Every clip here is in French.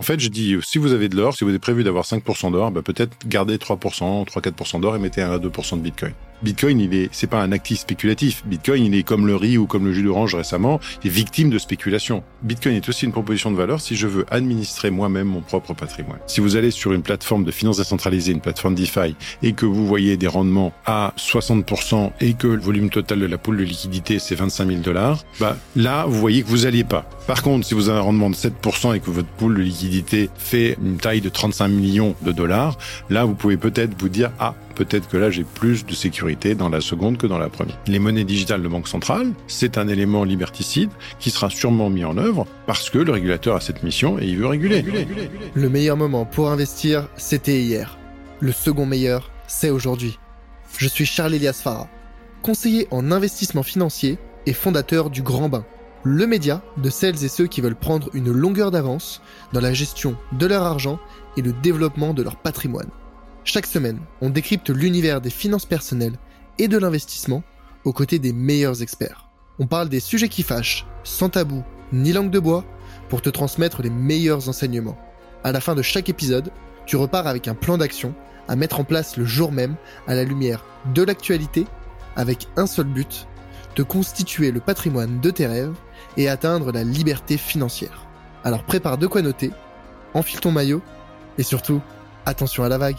En fait, je dis, si vous avez de l'or, si vous avez prévu d'avoir 5% d'or, bah, peut-être gardez 3%, 3-4% d'or et mettez 1 à 2% de Bitcoin. Bitcoin, il est, c'est pas un actif spéculatif. Bitcoin, il est comme le riz ou comme le jus d'orange récemment, il est victime de spéculation. Bitcoin est aussi une proposition de valeur si je veux administrer moi-même mon propre patrimoine. Si vous allez sur une plateforme de finances décentralisée, une plateforme DeFi, et que vous voyez des rendements à 60% et que le volume total de la poule de liquidité c'est 25 000 dollars, bah, là, vous voyez que vous alliez pas. Par contre, si vous avez un rendement de 7% et que votre poule de liquidité fait une taille de 35 millions de dollars, là, vous pouvez peut-être vous dire, ah, peut-être que là j'ai plus de sécurité dans la seconde que dans la première. Les monnaies digitales de banque centrale, c'est un élément liberticide qui sera sûrement mis en œuvre parce que le régulateur a cette mission et il veut réguler. Le meilleur moment pour investir, c'était hier. Le second meilleur, c'est aujourd'hui. Je suis Charles Elias Farah, conseiller en investissement financier et fondateur du Grand Bain, le média de celles et ceux qui veulent prendre une longueur d'avance dans la gestion de leur argent et le développement de leur patrimoine. Chaque semaine, on décrypte l'univers des finances personnelles et de l'investissement aux côtés des meilleurs experts. On parle des sujets qui fâchent, sans tabou ni langue de bois, pour te transmettre les meilleurs enseignements. À la fin de chaque épisode, tu repars avec un plan d'action à mettre en place le jour même à la lumière de l'actualité avec un seul but, te constituer le patrimoine de tes rêves et atteindre la liberté financière. Alors prépare de quoi noter, enfile ton maillot et surtout, attention à la vague.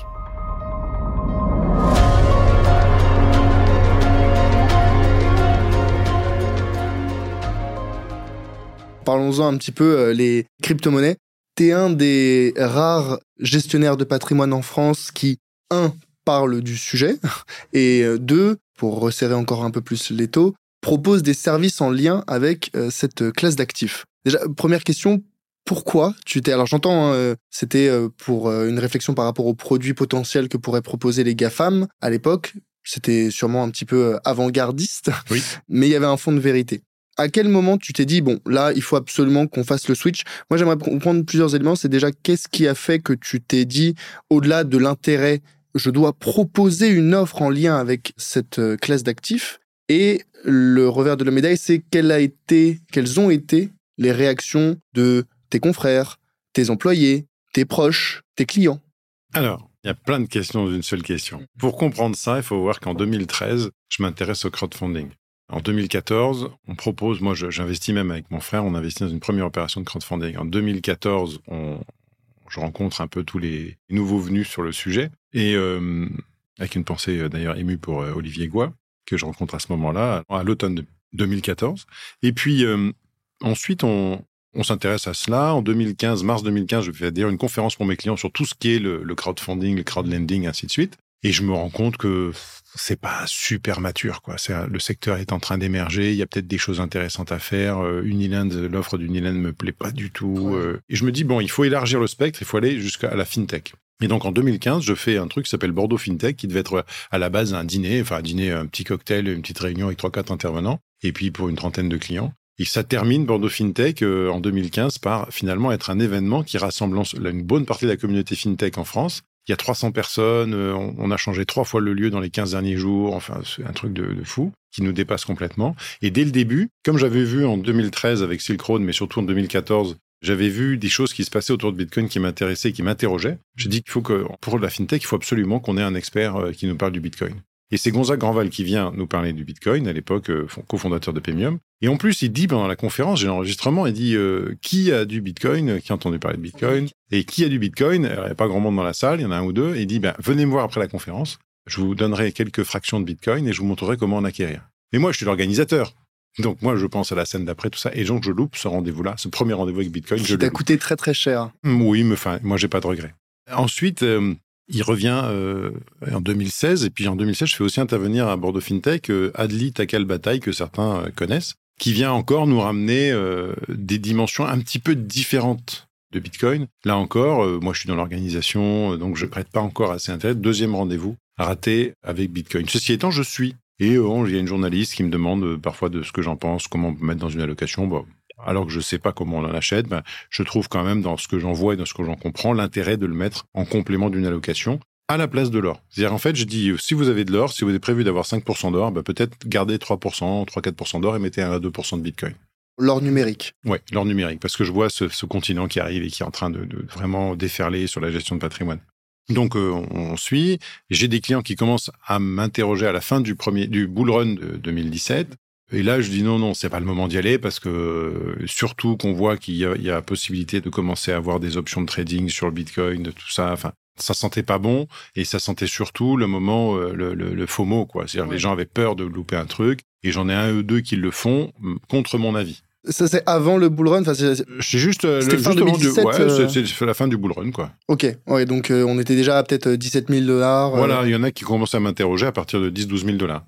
Parlons-en un petit peu, euh, les crypto-monnaies. T'es un des rares gestionnaires de patrimoine en France qui, un, parle du sujet, et euh, deux, pour resserrer encore un peu plus les taux, propose des services en lien avec euh, cette classe d'actifs. Déjà, première question, pourquoi tu t'es alors j'entends hein, c'était pour une réflexion par rapport aux produits potentiels que pourraient proposer les GAFAM à l'époque c'était sûrement un petit peu avant-gardiste Oui. mais il y avait un fond de vérité à quel moment tu t'es dit, bon, là, il faut absolument qu'on fasse le switch? Moi, j'aimerais comprendre plusieurs éléments. C'est déjà, qu'est-ce qui a fait que tu t'es dit, au-delà de l'intérêt, je dois proposer une offre en lien avec cette euh, classe d'actifs? Et le revers de la médaille, c'est a été, quelles ont été les réactions de tes confrères, tes employés, tes proches, tes clients? Alors, il y a plein de questions dans une seule question. Pour comprendre ça, il faut voir qu'en 2013, je m'intéresse au crowdfunding. En 2014, on propose, moi j'investis même avec mon frère, on investit dans une première opération de crowdfunding. En 2014, on, je rencontre un peu tous les nouveaux venus sur le sujet, et euh, avec une pensée euh, d'ailleurs émue pour euh, Olivier Goua, que je rencontre à ce moment-là, à l'automne 2014. Et puis ensuite, on, s'intéresse à cela. En 2015, mars 2015, je fais d'ailleurs une conférence pour mes clients sur tout ce qui est le, le crowdfunding, le crowdlending, ainsi de suite. Et je me rends compte que c'est pas super mature, quoi. C'est, le secteur est en train d'émerger. Il y a peut-être des choses intéressantes à faire. Euh, Uniland, l'offre d'Uniland me plaît pas du tout. Euh. et je me dis, bon, il faut élargir le spectre. Il faut aller jusqu'à la fintech. Et donc en 2015, je fais un truc qui s'appelle Bordeaux FinTech, qui devait être à la base un dîner, enfin un dîner, un petit cocktail, une petite réunion avec trois quatre intervenants, et puis pour une trentaine de clients. Et ça termine Bordeaux FinTech euh, en 2015 par finalement être un événement qui rassemble une bonne partie de la communauté FinTech en France il y a 300 personnes, euh, on, a changé trois fois le lieu dans les 15 derniers jours, enfin c'est un truc de, fou qui nous dépasse complètement. Et dès le début, comme j'avais vu en 2013 avec Silk Road, mais surtout en 2014, j'avais vu des choses qui se passaient autour de Bitcoin qui m'intéressaient, qui m'interrogeaient. J'ai dit qu'il faut que, pour la fintech, il faut absolument qu'on ait un expert euh, qui nous parle du Bitcoin. Et c'est Gonzague Grandval qui vient nous parler du Bitcoin, à l'époque euh, cofondateur de Pemium. Et en plus, il dit pendant la conférence, j'ai l'enregistrement, il dit euh, qui a du Bitcoin, qui a entendu parler de Bitcoin, et qui a du Bitcoin? il n'y a pas grand monde dans la salle, il y en a un ou deux. Et il dit ben, venez me voir après la conférence, je vous donnerai quelques fractions de Bitcoin et je vous montrerai comment en acquérir. Mais moi, je suis l'organisateur. Donc moi, je pense à la scène d'après, tout ça. Et donc, je loupe ce rendez-vous-là, ce premier rendez-vous avec Bitcoin. Qui t'a coûté très très cher. Oui, mais enfin, moi, j'ai pas de regrets. Ensuite, euh, il revient euh, en 2016, et puis en 2016, je fais aussi intervenir à Bordeaux FinTech euh, Adli Takal Bataille, que certains euh, connaissent, qui vient encore nous ramener des dimensions un petit peu différentes de Bitcoin. Là encore, moi je suis dans l'organisation, donc je prête pas encore assez intérêt. Deuxième rendez-vous raté avec Bitcoin. Ceci étant, je suis. Et il y a une journaliste qui me demande parfois de ce que j'en pense, comment mettre dans une allocation. Bon, alors que je ne sais pas comment on en achète, ben, je trouve quand même dans ce que j'en vois et dans ce que j'en comprends l'intérêt de le mettre en complément d'une allocation à la place de l'or. C'est-à-dire, en fait, je dis, si vous avez de l'or, si vous avez prévu d'avoir 5% d'or, ben, peut-être gardez 3%, 3-4% d'or et mettez 1 à 2% de Bitcoin. L'or numérique. Oui, l'or numérique, parce que je vois ce, continent qui arrive et qui est en train de, vraiment déferler sur la gestion de patrimoine. Donc euh, on, suit. J'ai des clients qui commencent à m'interroger à la fin du premier du bull run de 2017. Et là, je dis non, non, c'est pas le moment d'y aller parce que surtout qu'on voit qu'il y, y, a possibilité de commencer à avoir des options de trading sur le Bitcoin, de tout ça. Enfin, ça sentait pas bon et ça sentait surtout le moment, euh, le, le, le FOMO, quoi. C'est-à-dire les gens avaient peur de louper un truc et j'en ai un ou deux qui le font contre mon avis. Ça, c'est avant le bull run enfin, C'est juste, euh, le, fin 2017, ouais, euh, c'est la fin du bull run, quoi. Ok, ouais, donc on était déjà à peut-être 17 000 dollars. Voilà, il y en a qui commencent à m'interroger à partir de 10-12 000 dollars.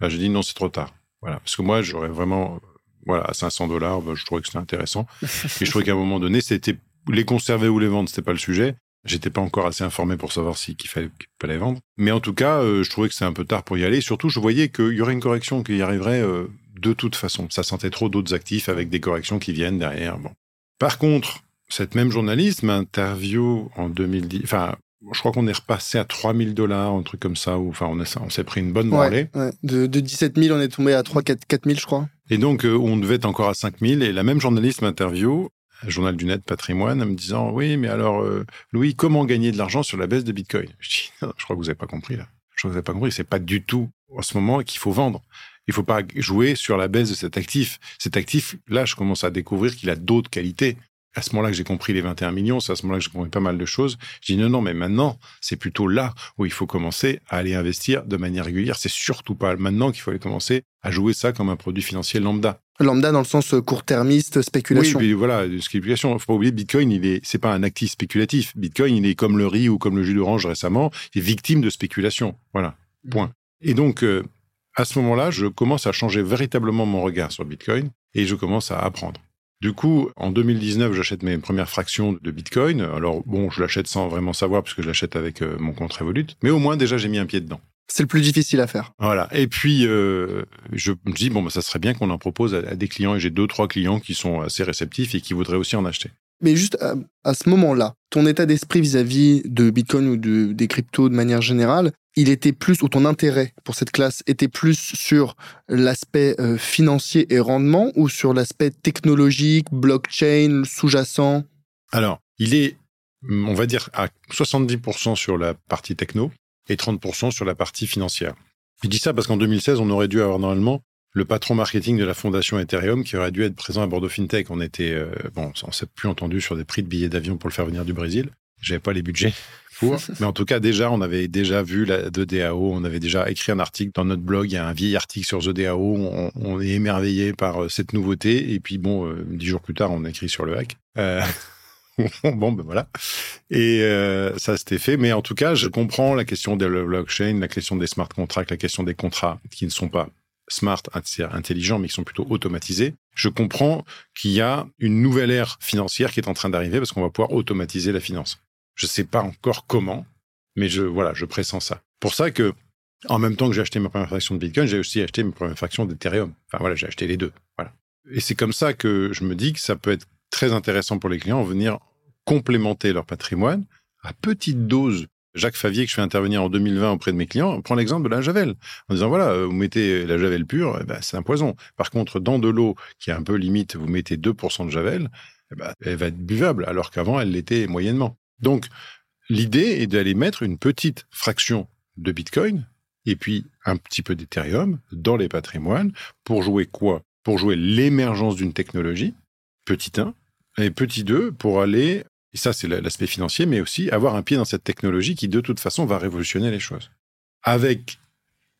Là, j'ai dit non, c'est trop tard. Voilà, parce que moi, j'aurais vraiment, voilà, à 500 dollars, bah, je trouvais que c'était intéressant. et je trouvais qu'à un moment donné, c'était les conserver ou les vendre, c'était pas le sujet. J'étais pas encore assez informé pour savoir si qu'il fallait, qu'il fallait vendre. Mais en tout cas, euh, je trouvais que c'était un peu tard pour y aller. Surtout, je voyais qu'il y aurait une correction qui y arriverait euh, de toute façon. Ça sentait trop d'autres actifs avec des corrections qui viennent derrière. Bon. Par contre, cette même journaliste m'interview en 2010. Enfin, je crois qu'on est repassé à 3000 dollars, un truc comme ça. Ou, enfin, on, on s'est pris une bonne branlée. Ouais, De, de, 17 000, on est tombé à 3 4, 4000, je crois. Et donc, euh, on devait être encore à 5000. Et la même journaliste m'interview Journal du Net Patrimoine, en me disant Oui, mais alors, euh, Louis, comment gagner de l'argent sur la baisse de Bitcoin? Je dis Je crois que vous n'avez pas compris là. Je crois que vous n'avez pas compris. C'est pas du tout en ce moment qu'il faut vendre. Il faut pas jouer sur la baisse de cet actif. Cet actif, là, je commence à découvrir qu'il a d'autres qualités à ce moment-là que j'ai compris les 21 millions, c'est à ce moment-là que j'ai compris pas mal de choses. Je dis non, non, mais maintenant, c'est plutôt là où il faut commencer à aller investir de manière régulière. C'est surtout pas maintenant qu'il faut aller commencer à jouer ça comme un produit financier lambda. Lambda dans le sens euh, court-termiste, spéculation. Oui, voilà, spéculation. Faut pas oublier, Bitcoin, il est, c'est pas un actif spéculatif. Bitcoin, il est comme le riz ou comme le jus d'orange récemment, il est victime de spéculation. Voilà. Point. Et donc, euh, à ce moment-là, je commence à changer véritablement mon regard sur Bitcoin et je commence à apprendre. Du coup, en 2019, j'achète mes premières fractions de Bitcoin. Alors bon, je l'achète sans vraiment savoir puisque je l'achète avec euh, mon compte Revolut. Mais au moins, déjà, j'ai mis un pied dedans. C'est le plus difficile à faire. Voilà. Et puis, euh, je me dis, bon, bah, ça serait bien qu'on en propose à, des clients. Et j'ai deux, trois clients qui sont assez réceptifs et qui voudraient aussi en acheter. Mais juste à, ce moment-là, ton état d'esprit vis-à-vis de Bitcoin ou de, des cryptos de manière générale, il était plus, ou ton intérêt pour cette classe était plus sur l'aspect euh, financier et rendement ou sur l'aspect technologique, blockchain, sous-jacent? Alors, il est, on va dire, à 70% sur la partie techno et 30% sur la partie financière. Je dis ça parce qu'en 2016, on aurait dû avoir normalement le patron marketing de la fondation Ethereum qui aurait dû être présent à Bordeaux FinTech. On était, euh, bon, on s'est plus entendu sur des prix de billets d'avion pour le faire venir du Brésil. J'avais pas les budgets. Mais en tout cas, déjà, on avait déjà vu la de DAO, on avait déjà écrit un article dans notre blog. Il y a un vieil article sur The DAO. On, on est émerveillé par euh, cette nouveauté. Et puis, bon, euh, dix jours plus tard, on a écrit sur le hack. Euh, bon, ben voilà. Et euh, ça, c'était fait. Mais en tout cas, je comprends la question de la blockchain, la question des smart contracts, la question des contrats qui ne sont pas smart, intelligents, mais qui sont plutôt automatisés. Je comprends qu'il y a une nouvelle ère financière qui est en train d'arriver parce qu'on va pouvoir automatiser la finance. Je sais pas encore comment, mais je, voilà, je pressens ça. Pour ça que, en même temps que j'ai acheté ma première fraction de Bitcoin, j'ai aussi acheté ma première fraction d'Ethereum. Enfin voilà, j'ai acheté les deux. Voilà. Et c'est comme ça que je me dis que ça peut être très intéressant pour les clients venir complémenter leur patrimoine à petite dose. Jacques Favier, que je fais intervenir en 2020 auprès de mes clients, prend l'exemple de la javel, en disant voilà, vous mettez la javel pure, eh ben, c'est un poison. Par contre, dans de l'eau qui est un peu limite, vous mettez 2% de javel, eh ben, elle va être buvable, alors qu'avant, elle l'était moyennement. Donc, l'idée est d'aller mettre une petite fraction de Bitcoin et puis un petit peu d'Ethereum dans les patrimoines pour jouer quoi? Pour jouer l'émergence d'une technologie, petit 1, et petit 2, pour aller, et ça c'est l'aspect financier, mais aussi avoir un pied dans cette technologie qui de toute façon va révolutionner les choses. Avec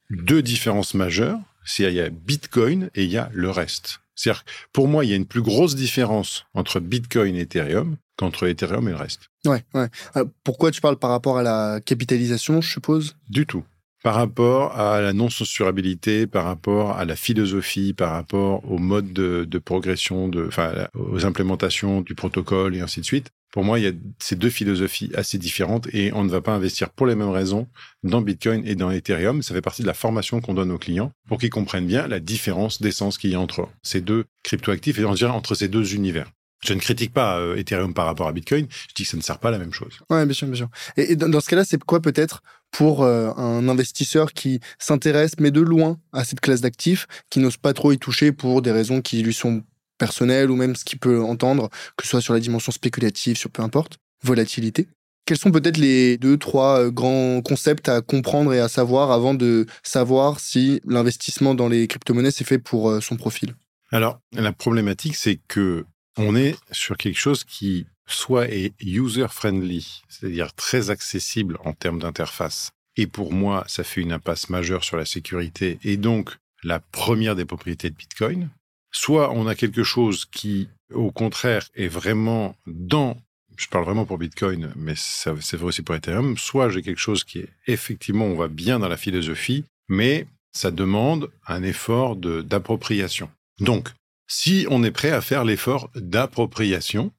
deux différences majeures, c'est il y a Bitcoin et il y a le reste. C'est-à-dire, pour moi, il y a une plus grosse différence entre Bitcoin et Ethereum qu'entre Ethereum et le reste. Ouais, ouais. Euh, pourquoi tu parles par rapport à la capitalisation, je suppose? Du tout. Par rapport à la non-censurabilité, par rapport à la philosophie, par rapport au mode de, progression, de, enfin, aux implémentations du protocole et ainsi de suite. Pour moi, il y a ces deux philosophies assez différentes et on ne va pas investir pour les mêmes raisons dans Bitcoin et dans Ethereum. Ça fait partie de la formation qu'on donne aux clients pour qu'ils comprennent bien la différence d'essence qu'il y a entre ces deux cryptoactifs et on dirait entre ces deux univers. Je ne critique pas euh, Ethereum par rapport à Bitcoin. Je dis que ça ne sert pas à la même chose. Ouais, bien sûr, bien sûr. Et, dans, ce cas-là, c'est quoi peut-être pour euh, un investisseur qui s'intéresse, mais de loin, à cette classe d'actifs, qui n'ose pas trop y toucher pour des raisons qui lui sont personnel ou même ce qu'il peut entendre, que ce soit sur la dimension spéculative, sur peu importe, volatilité. Quels sont peut-être les deux, trois euh, grands concepts à comprendre et à savoir avant de savoir si l'investissement dans les crypto-monnaies c'est fait pour euh, son profil? Alors, la problématique, c'est que on est sur quelque chose qui soit est user-friendly, c'est-à-dire très accessible en termes d'interface. Et pour moi, ça fait une impasse majeure sur la sécurité et donc la première des propriétés de Bitcoin. Soit on a quelque chose qui, au contraire, est vraiment dans je parle vraiment pour Bitcoin, mais c'est vrai aussi pour Ethereum, soit j'ai quelque chose qui est effectivement, on va bien dans la philosophie, mais ça demande un effort d'appropriation. Donc, si on est prêt à faire l'effort d'appropriation,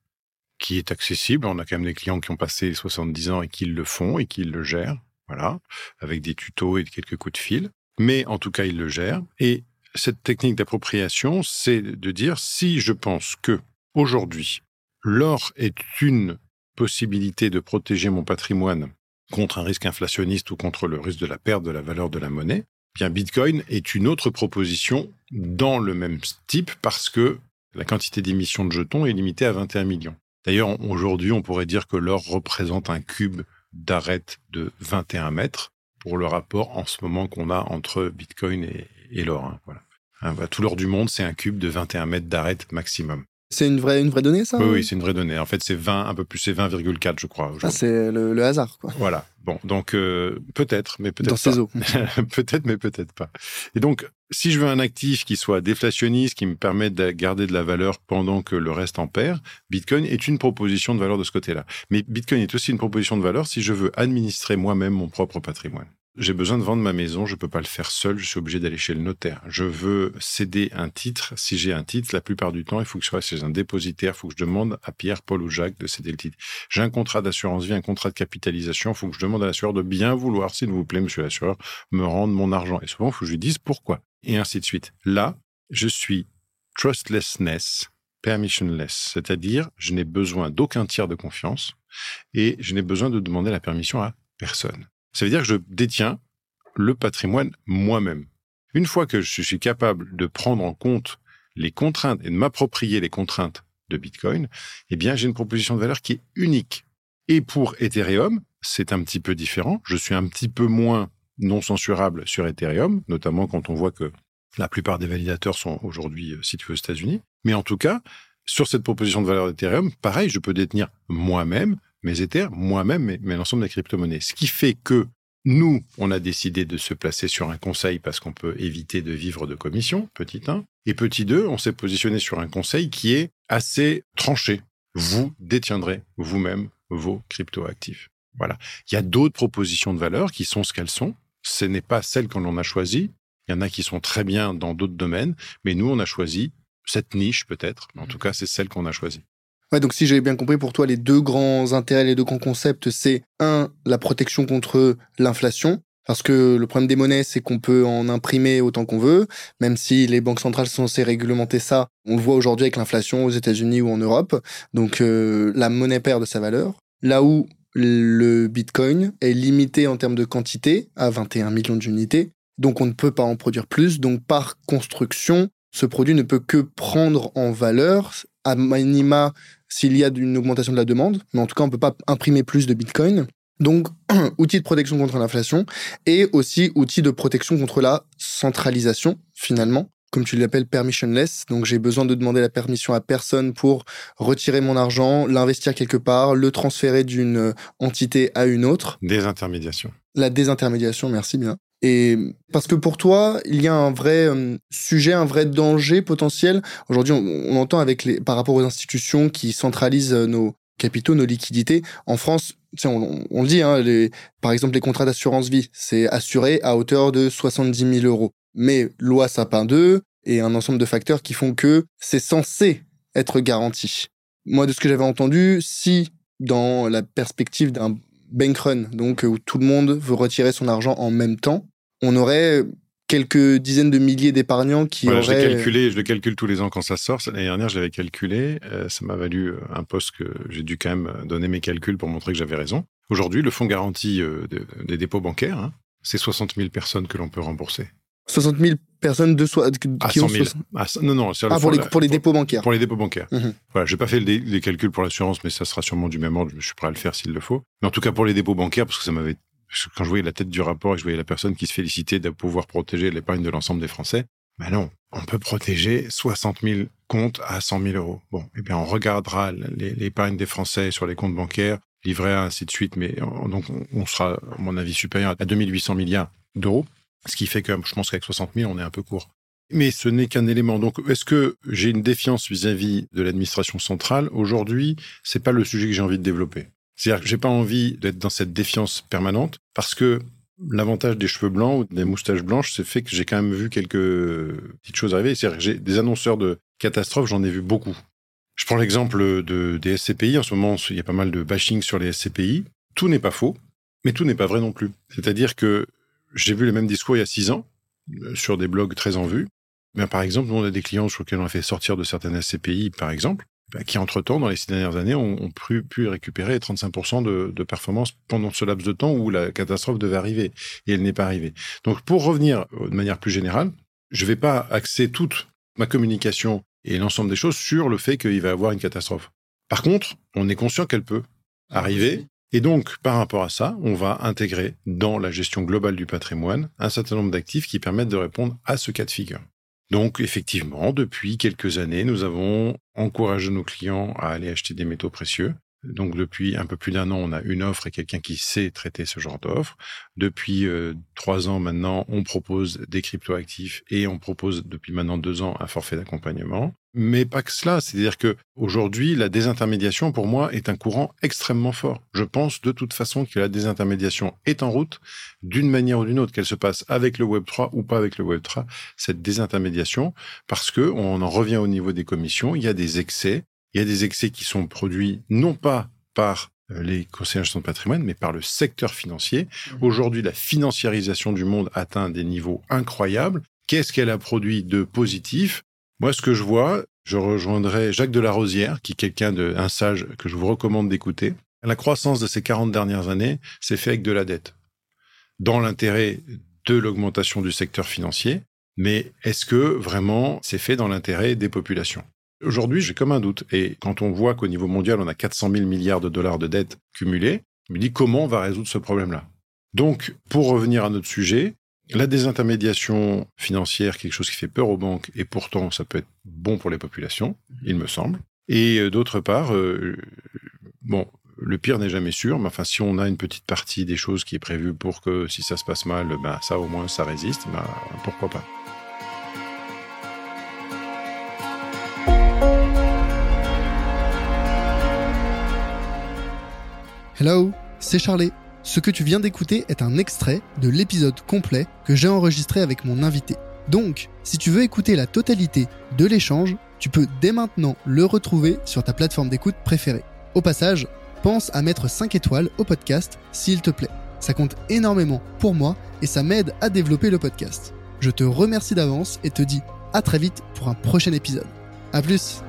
qui est accessible, on a quand même des clients qui ont passé 70 ans et qui le font et qui le gèrent, voilà, avec des tutos et quelques coups de fil, mais en tout cas, ils le gèrent. Et cette technique d'appropriation, c'est de dire si je pense que aujourd'hui, L'or est une possibilité de protéger mon patrimoine contre un risque inflationniste ou contre le risque de la perte de la valeur de la monnaie. Bien, Bitcoin est une autre proposition dans le même type parce que la quantité d'émissions de jetons est limitée à 21 millions. D'ailleurs, aujourd'hui, on pourrait dire que l'or représente un cube d'arête de 21 mètres pour le rapport en ce moment qu'on a entre Bitcoin et, l'or. Hein, voilà. Hein, bah, tout l'or du monde, c'est un cube de 21 mètres d'arête maximum. C'est une vraie, une vraie donnée, ça Oui, oui c'est une vraie donnée. En fait, c'est 20, un peu plus, c'est 20,4, je crois. Ah, c'est le, hasard, quoi. Voilà. Bon, donc euh, peut-être, mais peut-être pas. Dans eaux. peut-être, mais peut-être pas. Et donc, si je veux un actif qui soit déflationniste, qui me permette de garder de la valeur pendant que le reste en perd, Bitcoin est une proposition de valeur de ce côté-là. Mais Bitcoin est aussi une proposition de valeur si je veux administrer moi-même mon propre patrimoine j'ai besoin de vendre ma maison, je peux pas le faire seul, je suis obligé d'aller chez le notaire. Je veux céder un titre. Si j'ai un titre, la plupart du temps, il faut que je sois chez un dépositaire, il faut que je demande à Pierre, Paul ou Jacques de céder le titre. J'ai un contrat d'assurance vie, un contrat de capitalisation, il faut que je demande à l'assureur de bien vouloir, s'il vous plaît, monsieur l'assureur, me rendre mon argent. Et souvent, il faut que je lui dise pourquoi. Et ainsi de suite. Là, je suis trustlessness, permissionless, c'est-à-dire je n'ai besoin d'aucun tiers de confiance et je n'ai besoin de demander la permission à personne. Ça veut dire que je détiens le patrimoine moi-même. Une fois que je suis capable de prendre en compte les contraintes et de m'approprier les contraintes de Bitcoin, eh bien, j'ai une proposition de valeur qui est unique. Et pour Ethereum, c'est un petit peu différent. Je suis un petit peu moins non censurable sur Ethereum, notamment quand on voit que la plupart des validateurs sont aujourd'hui euh, situés aux États-Unis. Mais en tout cas, sur cette proposition de valeur d'Ethereum, pareil, je peux détenir moi-même mes Ethers, moi-même, mais, l'ensemble des crypto-monnaies. Ce qui fait que nous, on a décidé de se placer sur un conseil parce qu'on peut éviter de vivre de commission, petit 1. Et petit 2, on s'est positionné sur un conseil qui est assez tranché. Vous détiendrez vous-même vos crypto-actifs. Voilà. Il y a d'autres propositions de valeur qui sont ce qu'elles sont. Ce n'est pas celle qu'on en a choisie. Il y en a qui sont très bien dans d'autres domaines, mais nous, on a choisi cette niche peut-être. En tout cas, c'est celle qu'on a choisie. Ouais, donc si j'ai bien compris, pour toi, les deux grands intérêts, les deux grands concepts, c'est un, la protection contre l'inflation. Parce que le problème des monnaies, c'est qu'on peut en imprimer autant qu'on veut, même si les banques centrales sont censées réglementer ça. On le voit aujourd'hui avec l'inflation aux États-Unis ou en Europe. Donc euh, la monnaie perd de sa valeur. Là où le Bitcoin est limité en termes de quantité à 21 millions d'unités, donc on ne peut pas en produire plus. Donc par construction, ce produit ne peut que prendre en valeur à minima s'il y a une augmentation de la demande, mais en tout cas, on ne peut pas imprimer plus de Bitcoin. Donc, outil de protection contre l'inflation et aussi outil de protection contre la centralisation, finalement, comme tu l'appelles, permissionless. Donc, j'ai besoin de demander la permission à personne pour retirer mon argent, l'investir quelque part, le transférer d'une entité à une autre. Désintermédiation. La désintermédiation, merci bien. Et parce que pour toi, il y a un vrai euh, sujet, un vrai danger potentiel. Aujourd'hui, on, entend avec les, par rapport aux institutions qui centralisent euh, nos capitaux, nos liquidités. En France, on, on le dit, hein, par exemple, les contrats d'assurance vie, c'est assuré à hauteur de 70 000 euros. Mais loi Sapin 2 et un ensemble de facteurs qui font que c'est censé être garanti. Moi, de ce que j'avais entendu, si dans la perspective d'un bank run, donc où tout le monde veut retirer son argent en même temps, on aurait quelques dizaines de milliers d'épargnants qui auraient... Je calculé, je le calcule tous les ans quand ça sort. L'année dernière, je l'avais calculé. Euh, ça m'a valu euh, un poste que j'ai dû quand même donner mes calculs pour montrer que j'avais raison. Aujourd'hui, le fonds garanti euh, des dépôts bancaires, hein, c'est 60 000 personnes que l'on peut rembourser. 60 000 personnes de soi à qui 100 ont 000. 60 Ah, ça- non, non, Ah, pour les, pour les dépôts bancaires. Pour les dépôts bancaires. Mhm. Voilà, j'ai pas fait les, les calculs pour l'assurance, mais ça sera sûrement du même ordre. Je suis prêt à le faire s'il le faut. Mais en tout cas, pour les dépôts bancaires, parce que ça m'avait, quand je voyais la tête du rapport et que je voyais la personne qui se félicitait de pouvoir protéger l'épargne de l'ensemble des Français, ben non, on peut protéger 60 000 comptes à 100 000 euros. Bon, eh bien, on regardera l'épargne des Français sur les comptes bancaires, livret ainsi de suite, mais euh, donc on, on sera, à mon avis, supérieur à 2800 milliards d'euros, ce qui fait que je pense qu'avec 60 000, on est un peu court. Mais ce n'est qu'un élément. Donc, est-ce que j'ai une défiance vis-à-vis de l'administration centrale? Aujourd'hui, c'est pas le sujet que j'ai envie de développer. C'est-à-dire que j'ai pas envie d'être dans cette défiance permanente parce que l'avantage des cheveux blancs ou des moustaches blanches, c'est fait que j'ai quand même vu quelques petites choses arriver. C'est-à-dire que j'ai des annonceurs de catastrophes, j'en ai vu beaucoup. Je prends l'exemple de, des SCPI. En ce moment, il y a pas mal de bashing sur les SCPI. Tout n'est pas faux, mais tout n'est pas vrai non plus. C'est-à-dire que j'ai vu les mêmes discours il y a six ans euh, sur des blogs très en vue. Ben, par exemple, nous, on a des clients sur lesquels on a fait sortir de certaines SCPI, par exemple, ben, qui, entre-temps, dans les six dernières années, ont, pu, récupérer 35% de, de performance pendant ce laps de temps où la catastrophe devait arriver. Et elle n'est pas arrivée. Donc, pour revenir euh, de manière plus générale, je ne vais pas axer toute ma communication et l'ensemble des choses sur le fait qu'il va y avoir une catastrophe. Par contre, on est conscient qu'elle peut arriver. Et donc, par rapport à ça, on va intégrer dans la gestion globale du patrimoine un certain nombre d'actifs qui permettent de répondre à ce cas de figure. Donc, effectivement, depuis quelques années, nous avons encouragé nos clients à aller acheter des métaux précieux. Donc, depuis un peu plus d'un an, on a une offre et quelqu'un qui sait traiter ce genre d'offre. Depuis euh, trois ans maintenant, on propose des cryptoactifs et on propose depuis maintenant deux ans un forfait d'accompagnement. Mais pas que cela, c'est-à-dire que aujourd'hui, la désintermédiation pour moi est un courant extrêmement fort. Je pense de toute façon que la désintermédiation est en route d'une manière ou d'une autre, qu'elle se passe avec le Web 3 ou pas avec le Web 3, cette désintermédiation, parce que on en revient au niveau des commissions, il y a des excès, il y a des excès qui sont produits non pas par euh, les conseillers de patrimoine, mais par le secteur financier. Aujourd'hui, la financiarisation du monde atteint des niveaux incroyables. Qu'est-ce qu'elle a produit de positif? Moi, ce que je vois, je rejoindrai Jacques Delarosière, qui est quelqu'un de un sage que je vous recommande d'écouter. La croissance de ces 40 dernières années s'est fait avec de la dette, dans l'intérêt de l'augmentation du secteur financier. Mais est-ce que vraiment c'est fait dans l'intérêt des populations? Aujourd'hui, j'ai comme un doute. Et quand on voit qu'au niveau mondial, on a 400 000 milliards de dollars de dettes cumulées, je me dis comment on va résoudre ce problème-là? Donc, pour revenir à notre sujet, la désintermédiation financière, quelque chose qui fait peur aux banques, et pourtant ça peut être bon pour les populations, il me semble. Et euh, d'autre part, euh, bon, le pire n'est jamais sûr, mais enfin, si on a une petite partie des choses qui est prévue pour que si ça se passe mal, ben ça au moins ça résiste, ben pourquoi pas? Hello, c'est Charlie. Ce que tu viens d'écouter est un extrait de l'épisode complet que j'ai enregistré avec mon invité. Donc, si tu veux écouter la totalité de l'échange, tu peux dès maintenant le retrouver sur ta plateforme d'écoute préférée. Au passage, pense à mettre 5 étoiles au podcast s'il te plaît. Ça compte énormément pour moi et ça m'aide à développer le podcast. Je te remercie d'avance et te dis à très vite pour un prochain épisode. A plus